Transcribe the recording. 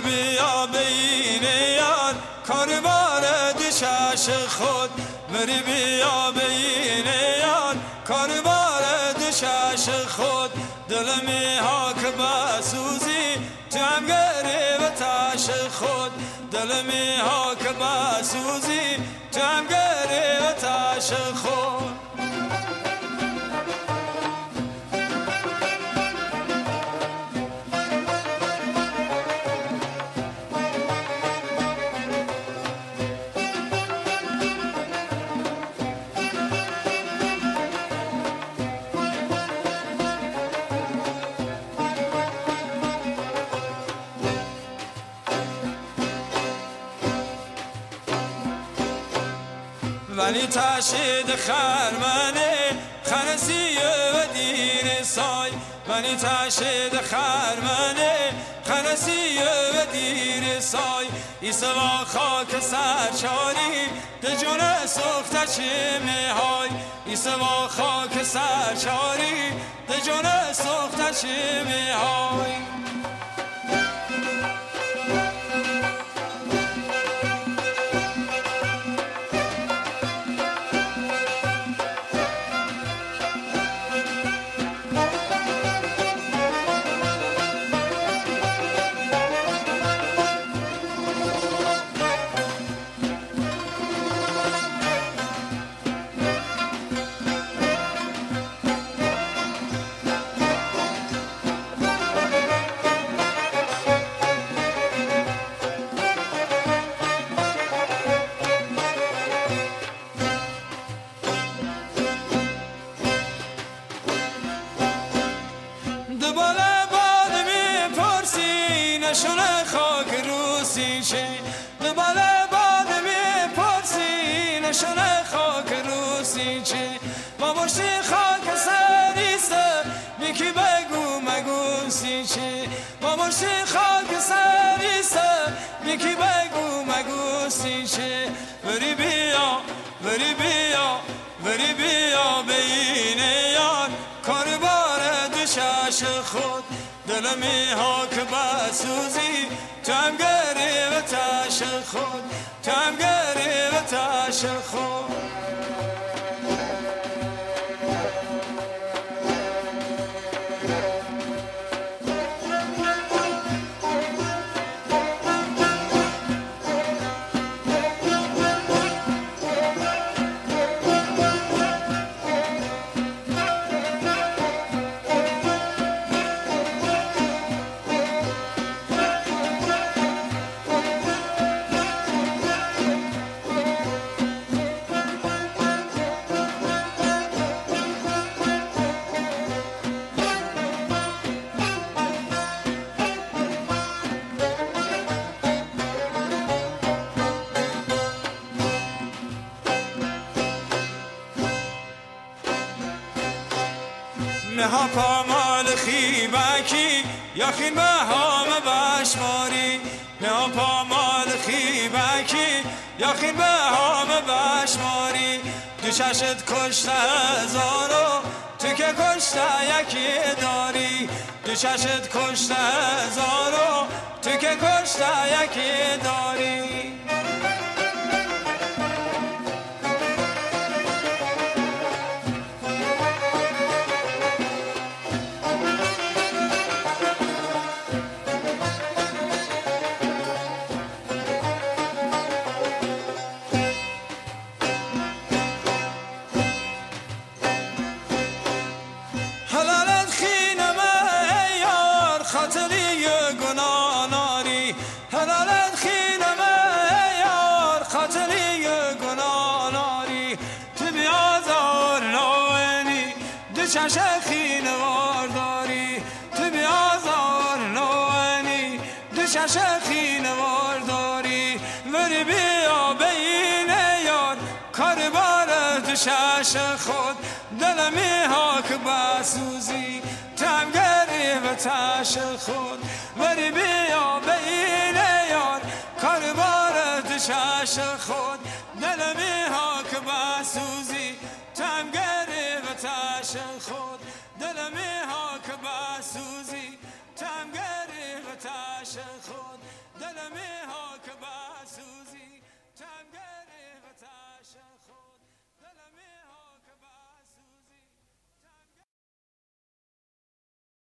بیا بین یار کار بار دشش خود. بری بیا بین یار کار بار دشش خود. دل می ها که بسوزی تو هم گری و تاش خود. دل می ها که بسوزی تو ولی تشید خرمنه خرسی و دیر سای. ولی تشید خرمنه خرسی و دیر سای. ایسا خاک سرچاری ده جون سخت چه های ایسا خاک سرچاری ده جون سخت چه های نشونه خاک روسی چه. دبال باد می پرسی نشونه خاک روسی چه. با مرشی خاک سریسته میکی بگو مگو سی چه. با مرشی خاک سریسته میکی بگو مگو سی چه. بری بیا بری بیا بری بیا. دلمی ها که بسوزی تم گری و تاش خود تم گری و تاش خود. ها پامال خیبکی یخین به هام بشماری ها پامال خیبکی یخین به هام بشماری دو چشت کشته هزارو تو که کشته یکی داری. دو چشت کشته هزارو تو که کشته یکی دو چش خینوار داری؟ تو بیازار نوینی دو چش خینوار داری. وری بیا بین یار. کار بار چش خود. دلمی ها که بسوزی. تمگری و تش خود. وری بیا بین یار. کار بار دشش خود. دلمی ها که بسوزی. آتش خود دل ها که بسوزی تنگ آتش خود. دل ها که بسوزی تنگ